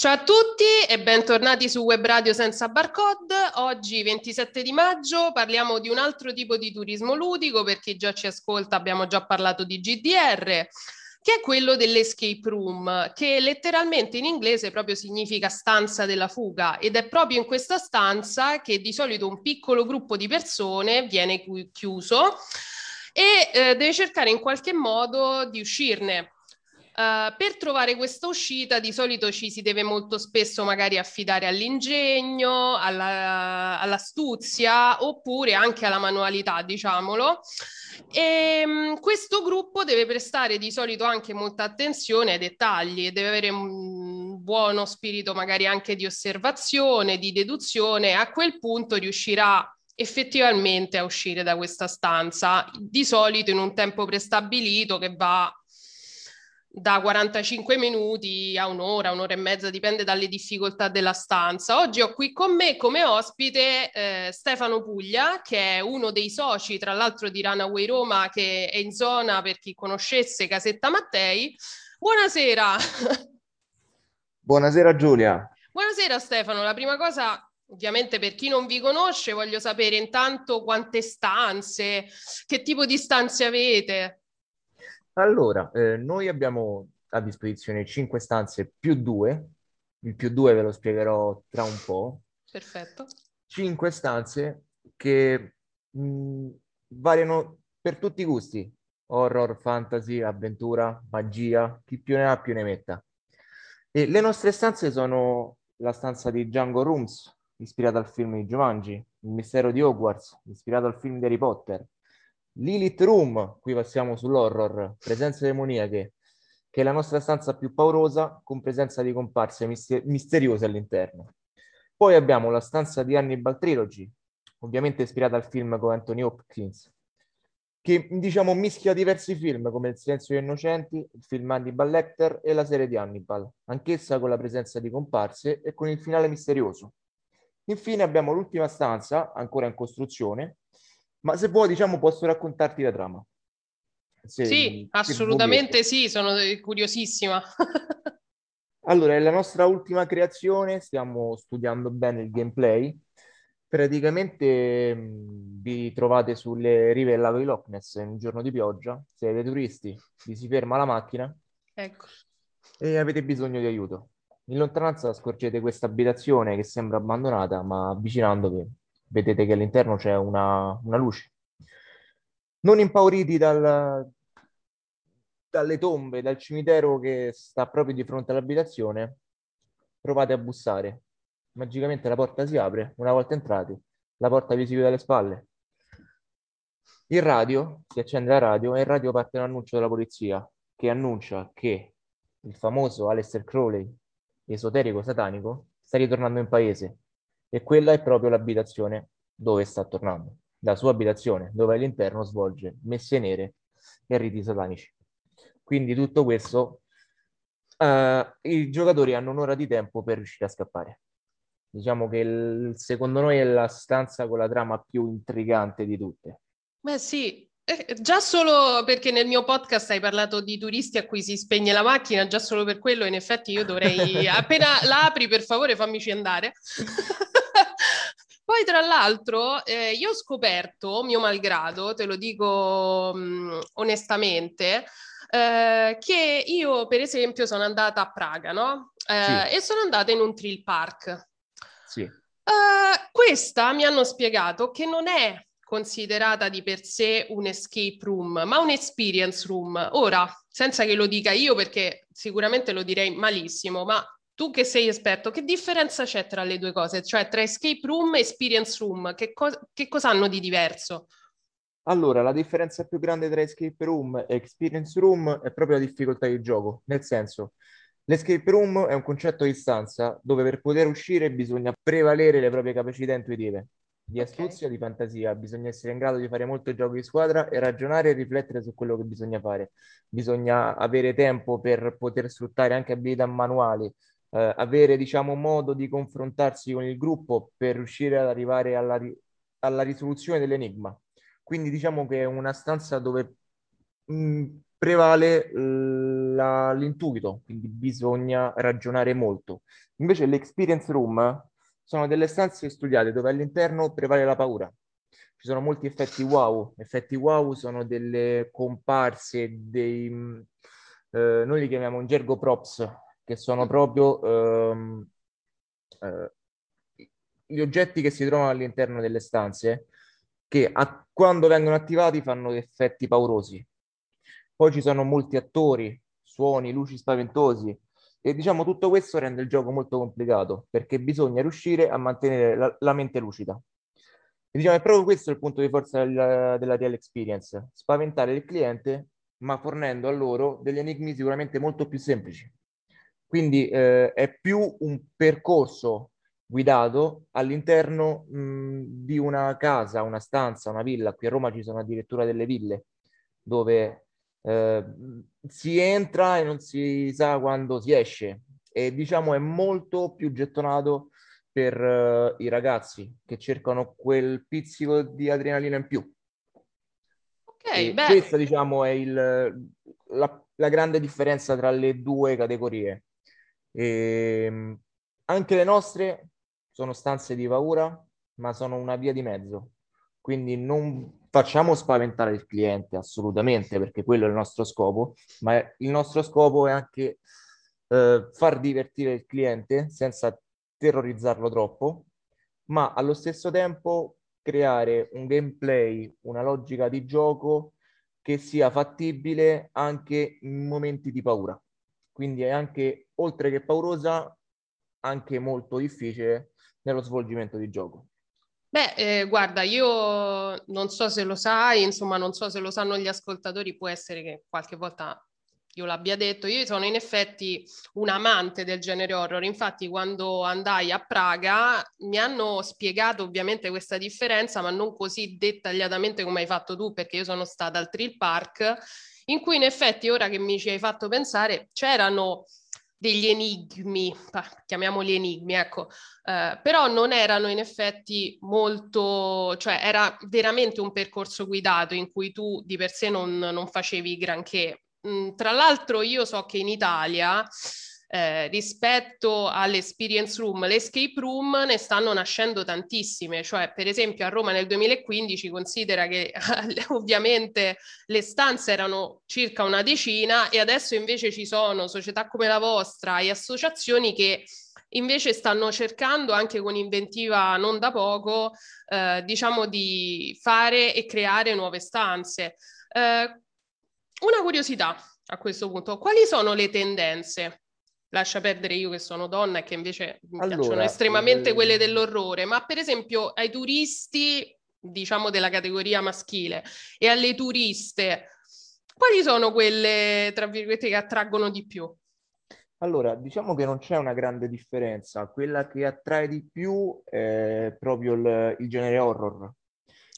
Ciao a tutti e bentornati su Web Radio senza barcode. Oggi 27 di maggio parliamo di un altro tipo di turismo ludico, per chi già ci ascolta abbiamo già parlato di GDR, che è quello dell'escape room, che letteralmente in inglese proprio significa stanza della fuga ed è proprio in questa stanza che di solito un piccolo gruppo di persone viene chiuso e eh, deve cercare in qualche modo di uscirne Uh, per trovare questa uscita di solito ci si deve molto spesso magari affidare all'ingegno, alla, all'astuzia oppure anche alla manualità, diciamolo. E um, questo gruppo deve prestare di solito anche molta attenzione ai dettagli e deve avere un buono spirito magari anche di osservazione, di deduzione. A quel punto riuscirà effettivamente a uscire da questa stanza, di solito in un tempo prestabilito che va da 45 minuti a un'ora, un'ora e mezza, dipende dalle difficoltà della stanza. Oggi ho qui con me come ospite eh, Stefano Puglia, che è uno dei soci, tra l'altro, di Runaway Roma, che è in zona, per chi conoscesse, Casetta Mattei. Buonasera. Buonasera Giulia. Buonasera Stefano, la prima cosa Ovviamente per chi non vi conosce voglio sapere intanto quante stanze, che tipo di stanze avete. Allora, eh, noi abbiamo a disposizione 5 stanze più 2, il più 2 ve lo spiegherò tra un po'. Perfetto. 5 stanze che mh, variano per tutti i gusti, horror, fantasy, avventura, magia, chi più ne ha più ne metta. E le nostre stanze sono la stanza di Django Rooms, ispirata al film di Jumanji, il mistero di Hogwarts, ispirato al film di Harry Potter, Lilith Room, qui passiamo sull'horror, presenze demoniache, che è la nostra stanza più paurosa con presenza di comparse mister- misteriose all'interno. Poi abbiamo la stanza di Hannibal Trilogy, ovviamente ispirata al film con Anthony Hopkins, che diciamo mischia diversi film come Il silenzio degli innocenti, il film Hannibal Lecter e la serie di Hannibal, anch'essa con la presenza di comparse e con il finale misterioso. Infine abbiamo l'ultima stanza, ancora in costruzione, ma se vuoi, diciamo, posso raccontarti la trama. Se, sì, assolutamente sì, sono curiosissima. allora, è la nostra ultima creazione, stiamo studiando bene il gameplay. Praticamente mh, vi trovate sulle rive del lago di Loch Ness in un giorno di pioggia, siete turisti, vi si ferma la macchina ecco. e avete bisogno di aiuto. In lontananza scorgete questa abitazione che sembra abbandonata, ma avvicinandovi vedete che all'interno c'è una, una luce. Non impauriti dal, dalle tombe, dal cimitero che sta proprio di fronte all'abitazione, provate a bussare. Magicamente la porta si apre, una volta entrati, la porta vi si chiude alle spalle. Il radio, si accende la radio e il radio parte un annuncio della polizia che annuncia che il famoso Aleister Crowley, esoterico satanico, sta ritornando in paese e quella è proprio l'abitazione dove sta tornando, la sua abitazione dove all'interno svolge messe nere e riti satanici. Quindi tutto questo, uh, i giocatori hanno un'ora di tempo per riuscire a scappare. Diciamo che il, secondo noi è la stanza con la trama più intrigante di tutte. Beh sì, eh, già solo perché nel mio podcast hai parlato di turisti a cui si spegne la macchina, già solo per quello in effetti io dovrei, appena la apri per favore fammici andare. Poi, tra l'altro, eh, io ho scoperto, mio malgrado, te lo dico mh, onestamente, eh, che io, per esempio, sono andata a Praga, no? Eh, sì. E sono andata in un thrill park. Sì. Uh, questa mi hanno spiegato che non è considerata di per sé un escape room, ma un experience room. Ora, senza che lo dica io, perché sicuramente lo direi malissimo, ma tu che sei esperto, che differenza c'è tra le due cose? Cioè tra escape room e experience room? Che, co- che cosa hanno di diverso? Allora, la differenza più grande tra escape room e experience room è proprio la difficoltà di gioco, nel senso, l'escape room è un concetto di stanza dove per poter uscire bisogna prevalere le proprie capacità intuitive, di astuzia, okay. di fantasia, bisogna essere in grado di fare molto gioco di squadra e ragionare e riflettere su quello che bisogna fare. Bisogna avere tempo per poter sfruttare anche abilità manuali, eh, avere diciamo modo di confrontarsi con il gruppo per riuscire ad arrivare alla, ri- alla risoluzione dell'enigma. Quindi diciamo che è una stanza dove mh, mm, prevale la, l'intuito, quindi bisogna ragionare molto. Invece l'experience room sono delle stanze studiate dove all'interno prevale la paura. Ci sono molti effetti wow. Effetti wow sono delle comparse, dei, eh, noi li chiamiamo in gergo props, che sono proprio ehm, eh, gli oggetti che si trovano all'interno delle stanze che a, quando vengono attivati fanno effetti paurosi. Poi ci sono molti attori, suoni, luci spaventosi e diciamo tutto questo rende il gioco molto complicato perché bisogna riuscire a mantenere la, la mente lucida. E diciamo è proprio questo il punto di forza della, della real experience, spaventare il cliente ma fornendo a loro degli enigmi sicuramente molto più semplici. Quindi eh, è più un percorso guidato all'interno mh, di una casa, una stanza, una villa. Qui a Roma ci sono addirittura delle ville dove eh, si entra e non si sa quando si esce e diciamo è molto più gettonato per uh, i ragazzi che cercano quel pizzico di adrenalina in più. Ok, beh. Questa diciamo è il, la, la, grande differenza tra le due categorie. E, ehm, anche le nostre sono stanze di paura, ma sono una via di mezzo. Quindi non facciamo spaventare il cliente assolutamente, perché quello è il nostro scopo, ma il nostro scopo è anche eh, far divertire il cliente senza terrorizzarlo troppo, ma allo stesso tempo creare un gameplay, una logica di gioco che sia fattibile anche in momenti di paura. Quindi è anche, oltre che paurosa, anche molto difficile nello svolgimento di gioco? Beh, eh, guarda, io non so se lo sai, insomma, non so se lo sanno gli ascoltatori, può essere che qualche volta io l'abbia detto, io sono in effetti un amante del genere horror, infatti quando andai a Praga mi hanno spiegato ovviamente questa differenza, ma non così dettagliatamente come hai fatto tu, perché io sono stata al Trill Park, in cui in effetti ora che mi ci hai fatto pensare c'erano degli enigmi, chiamiamoli enigmi, ecco, eh, però non erano in effetti molto, cioè era veramente un percorso guidato in cui tu di per sé non, non facevi granché. Mm, tra l'altro io so che in Italia eh, rispetto all'experience room, l'escape room ne stanno nascendo tantissime, cioè per esempio a Roma nel 2015 considera che ovviamente le stanze erano circa una decina e adesso invece ci sono società come la vostra e associazioni che invece stanno cercando anche con inventiva non da poco, eh, diciamo di fare e creare nuove stanze. Eh, una curiosità a questo punto, quali sono le tendenze? Lascia perdere io che sono donna e che invece mi allora, piacciono estremamente eh... quelle dell'orrore, ma per esempio ai turisti, diciamo della categoria maschile, e alle turiste, quali sono quelle, tra virgolette, che attraggono di più? Allora, diciamo che non c'è una grande differenza. Quella che attrae di più è proprio il, il genere horror.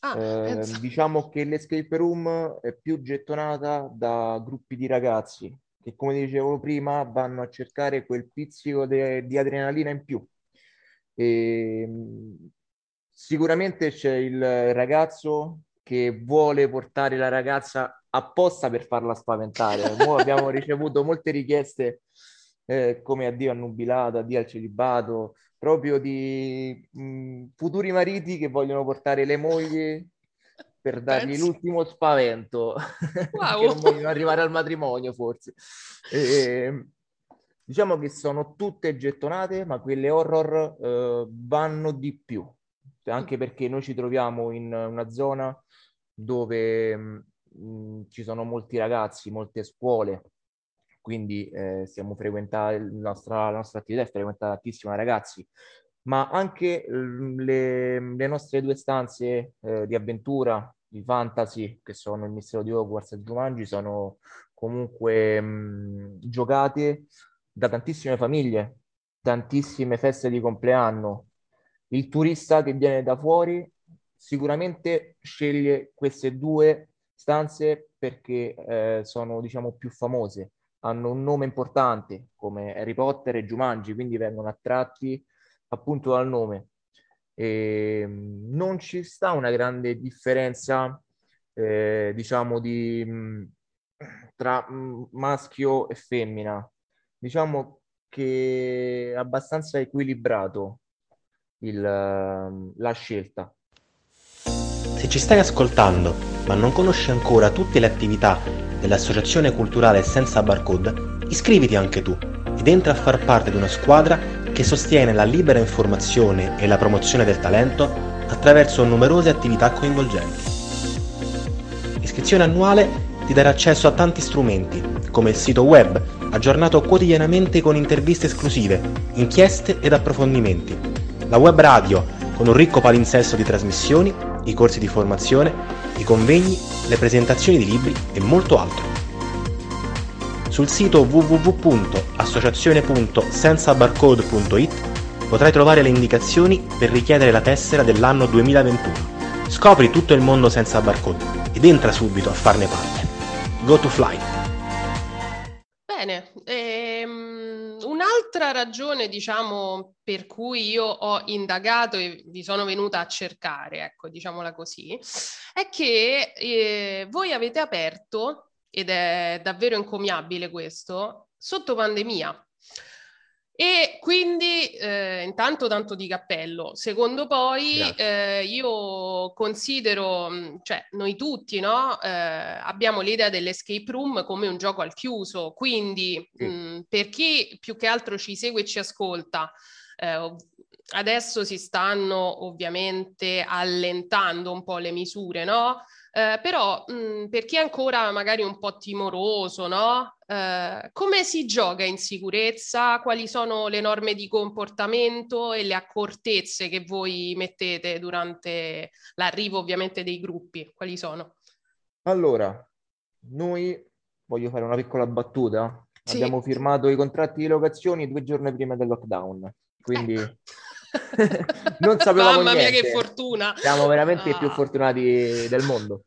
Ah, eh, diciamo che l'escape room è più gettonata da gruppi di ragazzi che come dicevo prima vanno a cercare quel pizzico de- di adrenalina in più. E, sicuramente c'è il ragazzo che vuole portare la ragazza apposta per farla spaventare. Abbiamo ricevuto molte richieste eh, come addio al nubilato, addio al celibato, proprio di mh, futuri mariti che vogliono portare le mogli per dargli Penso. l'ultimo spavento, wow. che non vogliono arrivare al matrimonio forse. E, diciamo che sono tutte gettonate, ma quelle horror eh, vanno di più, anche perché noi ci troviamo in una zona dove mh, mm, ci sono molti ragazzi, molte scuole, quindi eh, la nostra, la nostra attività è frequentata tantissimo da ragazzi, ma anche le, le nostre due stanze eh, di avventura i fantasy, che sono il mistero di Hogwarts e Jumanji, sono comunque mh, giocate da tantissime famiglie, tantissime feste di compleanno. Il turista che viene da fuori sicuramente sceglie queste due stanze perché eh, sono, diciamo, più famose, hanno un nome importante come Harry Potter e Jumanji, quindi vengono attratti appunto dal nome. E ehm, non ci sta una grande differenza, eh, diciamo, di, mm, tra mm, maschio e femmina. Diciamo che è abbastanza equilibrato il, la scelta. Se ci stai ascoltando ma non conosci ancora tutte le attività dell'Associazione Culturale Senza Barcode, iscriviti anche tu ed entra a far parte di una squadra che sostiene la libera informazione e la promozione del talento attraverso numerose attività coinvolgenti. L'iscrizione annuale ti darà accesso a tanti strumenti, come il sito web, aggiornato quotidianamente con interviste esclusive, inchieste ed approfondimenti, la web radio con un ricco palinsesto di trasmissioni, i corsi di formazione, i convegni, le presentazioni di libri e molto altro. Sul sito www.associazione.sensabarcode.it potrai trovare le indicazioni per richiedere la tessera dell'anno 2021. Scopri tutto il mondo senza barcode ed entra subito a farne parte. Go to fly! Bene, ehm, un'altra ragione, diciamo, per cui io ho indagato e vi sono venuta a cercare, ecco, diciamola così, è che eh, voi avete aperto ed è davvero encomiabile questo, sotto pandemia. E quindi eh, intanto tanto di cappello. Secondo poi eh, io considero, mm, cioè noi tutti no? eh, abbiamo l'idea dell'escape room come un gioco al chiuso, quindi sì. mh, mm, per chi più che altro ci segue e ci ascolta, eh, adesso si stanno ovviamente allentando un po' le misure, no? Eh, però mh, per chi è ancora magari un po' timoroso, no? Eh, come si gioca in sicurezza? Quali sono le norme di comportamento e le accortezze che voi mettete durante l'arrivo ovviamente dei gruppi? Quali sono? Allora, noi voglio fare una piccola battuta. Sì. Abbiamo firmato i contratti di locazioni due giorni prima del lockdown, quindi eh. Non sapevamo Mamma niente. mia, che fortuna! Siamo veramente ah. i più ah. fortunati del mondo.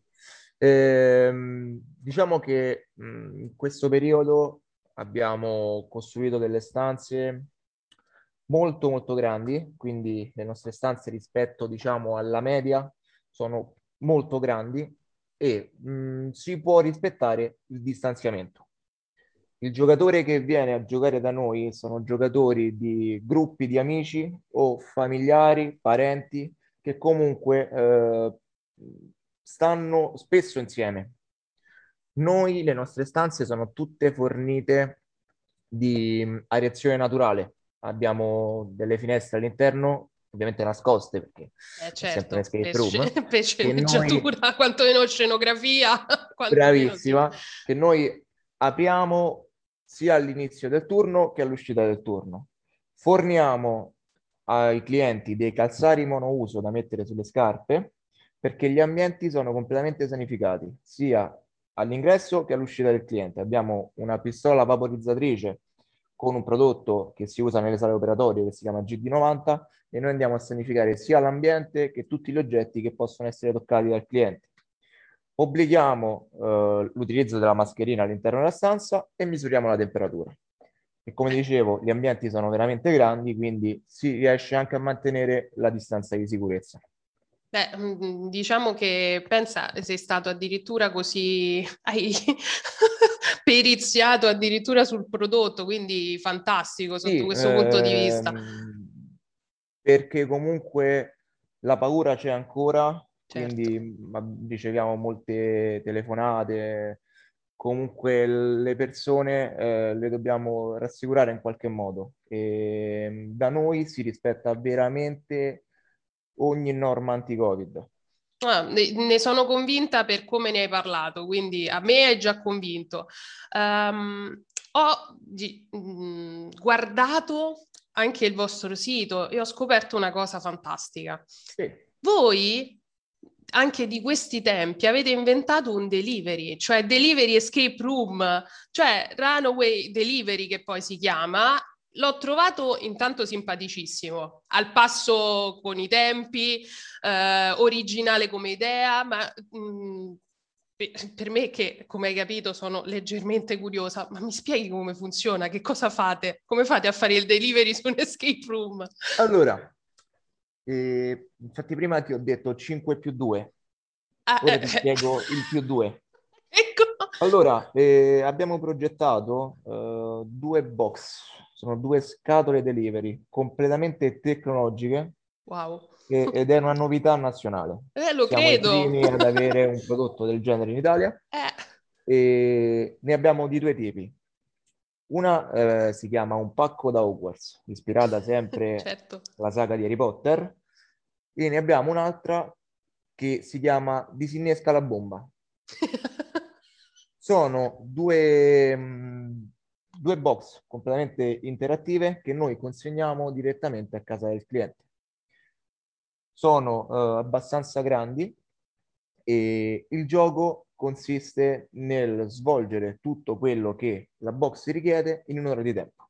Ehm, diciamo che mh, in questo periodo abbiamo costruito delle stanze molto molto grandi, quindi le nostre stanze rispetto diciamo alla media sono molto grandi e mh, si può rispettare il distanziamento il giocatore che viene a giocare da noi sono giocatori di gruppi di amici o familiari, parenti che comunque eh, stanno spesso insieme. Noi, le nostre stanze sono tutte fornite di areazione naturale. Abbiamo delle finestre all'interno, ovviamente nascoste perché eh certo, è sempre room. Sceneggiatura, noi... quanto meno scenografia. Bravissima, che noi apriamo sia all'inizio del turno che all'uscita del turno. Forniamo ai clienti dei calzari monouso da mettere sulle scarpe perché gli ambienti sono completamente sanificati, sia all'ingresso che all'uscita del cliente. Abbiamo una pistola vaporizzatrice con un prodotto che si usa nelle sale operatorie che si chiama GD90 e noi andiamo a sanificare sia l'ambiente che tutti gli oggetti che possono essere toccati dal cliente obblighiamo eh, l'utilizzo della mascherina all'interno della stanza e misuriamo la temperatura. E come dicevo, gli ambienti sono veramente grandi, quindi si riesce anche a mantenere la distanza di sicurezza. Beh, mm, diciamo che pensa, sei stato addirittura così, hai periziato addirittura sul prodotto, quindi fantastico sotto sì, questo ehm, punto di vista. Ehm, perché comunque la paura c'è ancora, Certo. Quindi riceviamo molte telefonate, comunque le persone eh, le dobbiamo rassicurare in qualche modo. E mm, da noi si rispetta veramente ogni norma anti-Covid. Ah, ne, ne, sono convinta per come ne hai parlato, quindi a me hai già convinto. Um, ho mh, mm, guardato anche il vostro sito e ho scoperto una cosa fantastica. Sì. Voi anche di questi tempi avete inventato un delivery, cioè delivery escape room, cioè runaway delivery che poi si chiama. L'ho trovato intanto simpaticissimo, al passo con i tempi, eh, originale come idea, ma mh, mm, per me che, come hai capito, sono leggermente curiosa, ma mi spieghi come funziona? Che cosa fate? Come fate a fare il delivery su un escape room? Allora, eh, infatti prima ti ho detto 5 più 2. Ah, Ora eh, ti spiego il più 2. Ecco. Allora, eh, abbiamo progettato uh, due box, sono due scatole delivery completamente tecnologiche. Wow. E, ed è una novità nazionale. Eh, lo Siamo credo. i primi ad avere un prodotto del genere in Italia. Eh. E ne abbiamo di due tipi. Una eh, si chiama Un pacco da Hogwarts, ispirata sempre certo. alla saga di Harry Potter, e ne abbiamo un'altra che si chiama Disinnesca la bomba. Sono due, mh, due box completamente interattive che noi consegniamo direttamente a casa del cliente. Sono uh, abbastanza grandi e il gioco consiste nel svolgere tutto quello che la box richiede in un'ora di tempo.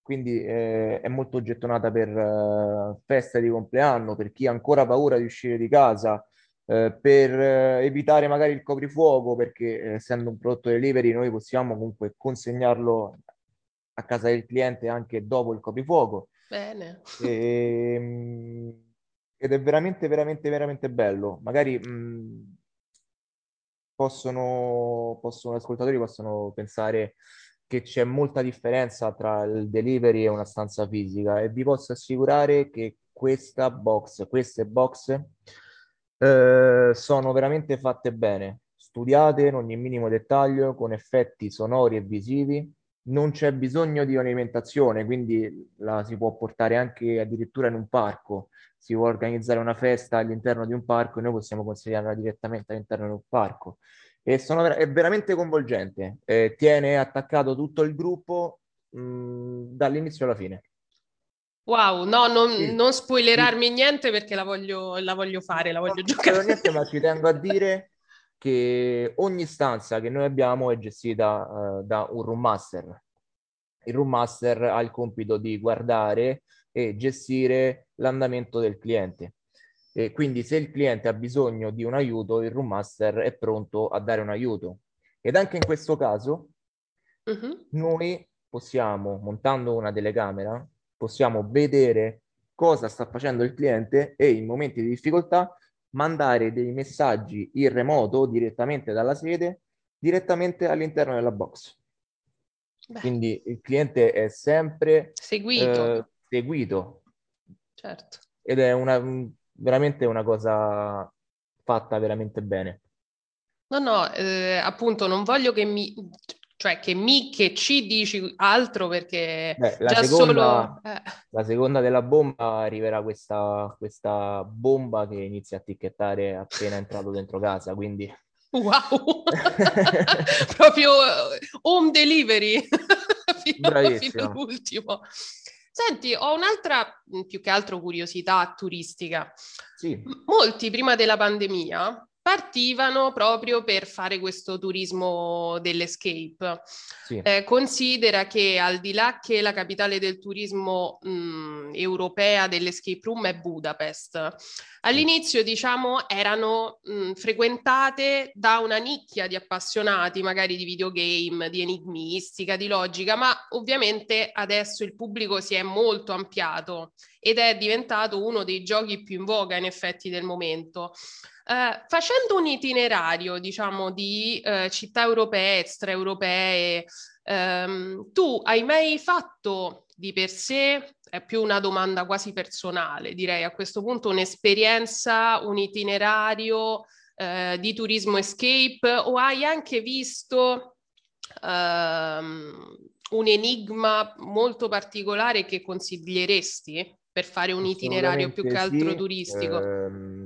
Quindi eh, è molto gettonata per uh, festa di compleanno, per chi ha ancora paura di uscire di casa, eh, per eh, evitare magari il coprifuoco, perché eh, essendo un prodotto delivery noi possiamo comunque consegnarlo a casa del cliente anche dopo il coprifuoco. Bene. E, ehm, ed è veramente, veramente, veramente bello. Magari mh, possono, possono, gli ascoltatori possono pensare che c'è molta differenza tra il delivery e una stanza fisica e vi posso assicurare che questa box, queste box eh, sono veramente fatte bene, studiate in ogni minimo dettaglio, con effetti sonori e visivi. Non c'è bisogno di alimentazione, quindi la si può portare anche addirittura in un parco. Si vuole organizzare una festa all'interno di un parco e noi possiamo consegnarla direttamente all'interno di un parco e sono, è veramente coinvolgente. Eh, tiene attaccato tutto il gruppo mh, mm, dall'inizio alla fine. Wow, no, non, sì. non spoilerarmi sì. niente perché la voglio, la voglio fare, la voglio no, giocare. Niente, ma ci tengo a dire che ogni stanza che noi abbiamo è gestita uh, da un room master. Il room master ha il compito di guardare e gestire l'andamento del cliente. E quindi se il cliente ha bisogno di un aiuto, il room master è pronto a dare un aiuto. Ed anche in questo caso uh-huh. noi possiamo, montando una telecamera, possiamo vedere cosa sta facendo il cliente e in momenti di difficoltà mandare dei messaggi in remoto direttamente dalla sede, direttamente all'interno della box. Beh. Quindi il cliente è sempre seguito. Eh, seguito. Certo. Ed è una, veramente una cosa fatta veramente bene. No, no, eh, appunto non voglio che mi, cioè che mi, che ci dici altro perché Beh, la, seconda, solo, eh. la seconda della bomba arriverà questa, questa bomba che inizia a ticchettare appena entrato dentro casa, quindi... Wow! Proprio home delivery fino, fino all'ultimo. Senti, ho un'altra più che altro curiosità turistica. Sì. Molti prima della pandemia partivano proprio per fare questo turismo dell'escape. Sì. Eh, considera che al di là che la capitale del turismo mh, europea dell'escape room è Budapest, all'inizio diciamo erano mh, frequentate da una nicchia di appassionati, magari di videogame, di enigmistica, di logica, ma ovviamente adesso il pubblico si è molto ampliato ed è diventato uno dei giochi più in voga in effetti del momento. Uh, facendo un itinerario, diciamo, di uh, città europee, extraeuropee, um, tu hai mai fatto di per sé, è più una domanda quasi personale, direi a questo punto, un'esperienza, un itinerario uh, di turismo escape o hai anche visto um, un enigma molto particolare che consiglieresti per fare un itinerario più che altro sì, turistico? Ehm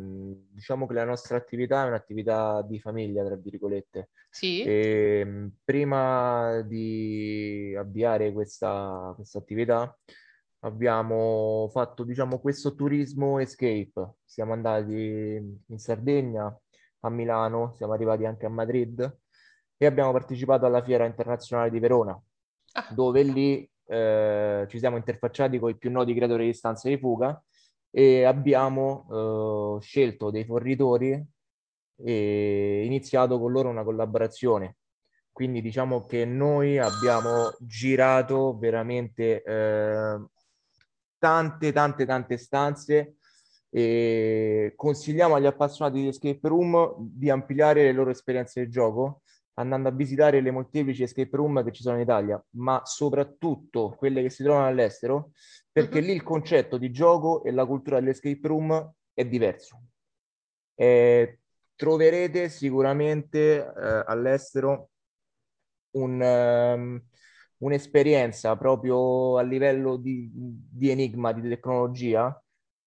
diciamo che la nostra attività è un'attività di famiglia, tra virgolette. Sì. E, ehm, prima di avviare questa, questa attività abbiamo fatto diciamo questo turismo escape. Siamo andati in Sardegna, a Milano, siamo arrivati anche a Madrid e abbiamo partecipato alla Fiera Internazionale di Verona, ah. dove lì eh, ci siamo interfacciati con i più noti creatori di stanze di fuga e abbiamo eh, scelto dei fornitori e iniziato con loro una collaborazione. Quindi diciamo che noi abbiamo girato veramente eh, tante, tante, tante stanze e consigliamo agli appassionati di escape room di ampliare le loro esperienze di gioco andando a visitare le molteplici escape room che ci sono in Italia, ma soprattutto quelle che si trovano all'estero, perché uh-huh. lì il concetto di gioco e la cultura dell'escape room è diverso. Eh, troverete sicuramente eh, all'estero un, um, un'esperienza proprio a livello di, di enigma, di tecnologia,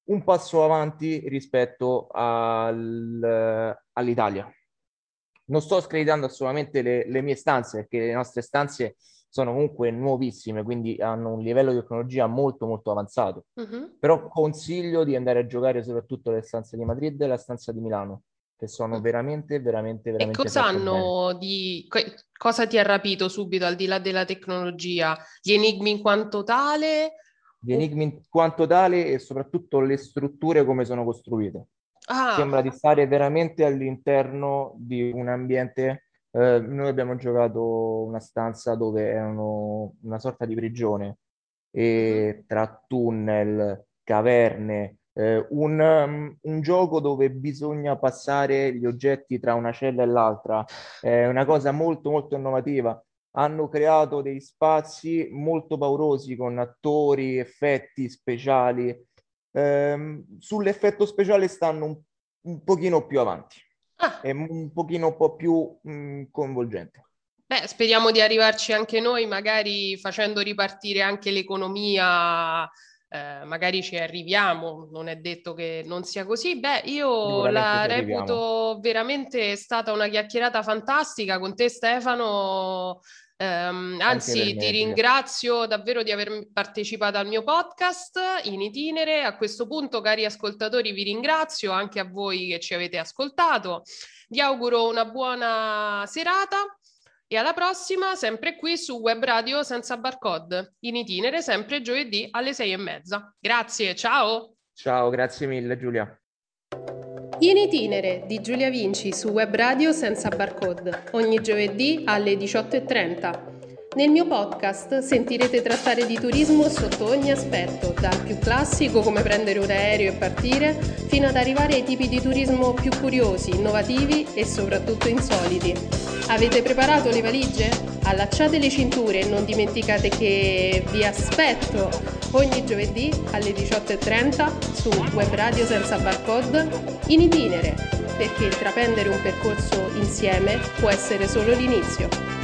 un passo avanti rispetto al, all'Italia. Non sto screditando assolutamente le, le, mie stanze, perché le nostre stanze sono comunque nuovissime, quindi hanno un livello di tecnologia molto molto avanzato. Uh-huh. Però consiglio di andare a giocare soprattutto le stanze di Madrid e la stanza di Milano, che sono veramente, veramente, veramente... E cosa hanno di... Cosa ti ha rapito subito, al di là della tecnologia? Gli enigmi in quanto tale? Gli enigmi in quanto tale e soprattutto le strutture come sono costruite. Ah. Sembra di stare veramente all'interno di un ambiente... Eh, noi abbiamo giocato una stanza dove erano una sorta di prigione e mm-hmm. tra tunnel, caverne, eh, un, um, un, gioco dove bisogna passare gli oggetti tra una cella e l'altra, è una cosa molto molto innovativa. Hanno creato dei spazi molto paurosi con attori, effetti speciali. Eh, sull'effetto speciale stanno un, un pochino più avanti, ah. è un pochino un po' più mh, mm, coinvolgente. Beh, speriamo di arrivarci anche noi, magari facendo ripartire anche l'economia eh, magari ci arriviamo, non è detto che non sia così. Beh, io la reputo veramente stata una chiacchierata fantastica con te Stefano. Um, anzi, ti ringrazio davvero di aver partecipato al mio podcast in itinere. A questo punto, cari ascoltatori, vi ringrazio anche a voi che ci avete ascoltato. Vi auguro una buona serata e alla prossima, sempre qui su Web Radio Senza Barcode, in itinere sempre giovedì alle sei e mezza. Grazie, ciao! Ciao, grazie mille Giulia. In itinere di Giulia Vinci su Web Radio Senza Barcode, ogni giovedì alle 18.30. Nel mio podcast sentirete trattare di turismo sotto ogni aspetto, dal più classico come prendere un aereo e partire, fino ad arrivare ai tipi di turismo più curiosi, innovativi e soprattutto insoliti. Avete preparato le valigie? Allacciate le cinture e non dimenticate che vi aspetto ogni giovedì alle 18.30 su Web Radio Senza Barcode in itinere, perché intraprendere un percorso insieme può essere solo l'inizio.